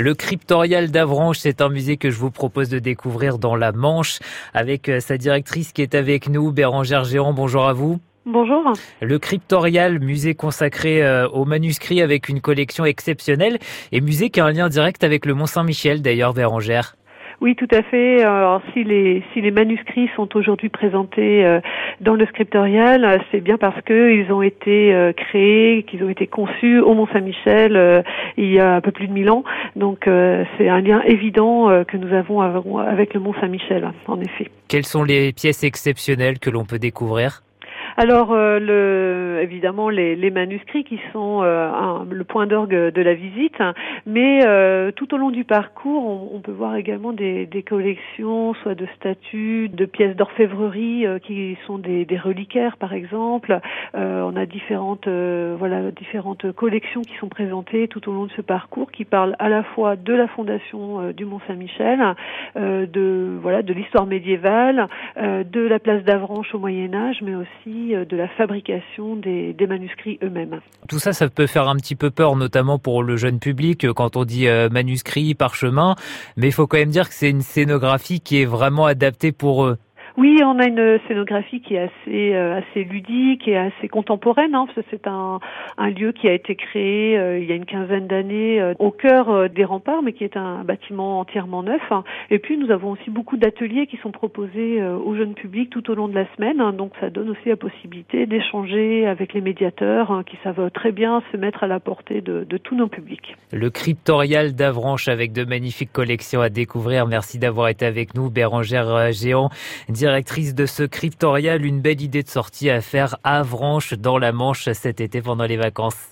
Le Cryptorial d'Avranches, c'est un musée que je vous propose de découvrir dans la Manche avec euh, sa directrice qui est avec nous, Bérangère Géant. Bonjour à vous. Bonjour. Le Cryptorial, musée consacré euh, aux manuscrits avec une collection exceptionnelle et musée qui a un lien direct avec le Mont Saint-Michel d'ailleurs, Bérangère. Oui, tout à fait. Alors, si les si les manuscrits sont aujourd'hui présentés euh, dans le scriptorial, c'est bien parce que ils ont été euh, créés, qu'ils ont été conçus au Mont Saint-Michel euh, il y a un peu plus de mille ans. Donc, c'est un lien évident que nous avons avec le Mont Saint-Michel, en effet. Quelles sont les pièces exceptionnelles que l'on peut découvrir? Alors, euh, le, évidemment, les, manuscrits qui sont euh, le point d'orgue de la visite, mais euh, tout au long du parcours, on, peut voir également des, des, collections, soit de statues, de pièces d'orfèvrerie qui sont des, des, reliquaires, par exemple. on a différentes, voilà, différentes collections qui sont présentées tout au long de ce parcours, qui parlent à la fois de la fondation du Mont Saint-Michel, de voilà, de l'histoire médiévale, de la place d'Avranches au Moyen Âge, mais aussi euh, de la fabrication des, manuscrits eux-mêmes. Tout ça, ça peut faire un petit peu peur, notamment pour le jeune public, euh, quand on dit euh, manuscrit, parchemin, mais il faut quand même dire que c'est une scénographie qui est vraiment adaptée pour eux. Oui, on a une scénographie qui est assez euh, ludique et assez contemporaine. Hein, c'est un, lieu qui a été créé euh, il y a une quinzaine d'années euh, au cœur des remparts, mais qui est un bâtiment entièrement neuf. Et puis nous avons aussi beaucoup d'ateliers qui sont proposés au jeune public tout au long de la semaine. Hein, donc ça donne aussi la possibilité d'échanger avec les médiateurs hein, qui savent très bien se mettre à la portée de, tous nos publics. Le cryptorial d'Avranches avec de magnifiques collections à découvrir. Merci d'avoir été avec nous, Bérangère Géant de ce cryptorial, une belle idée de sortie à faire à Avranches dans la Manche cet été pendant les vacances.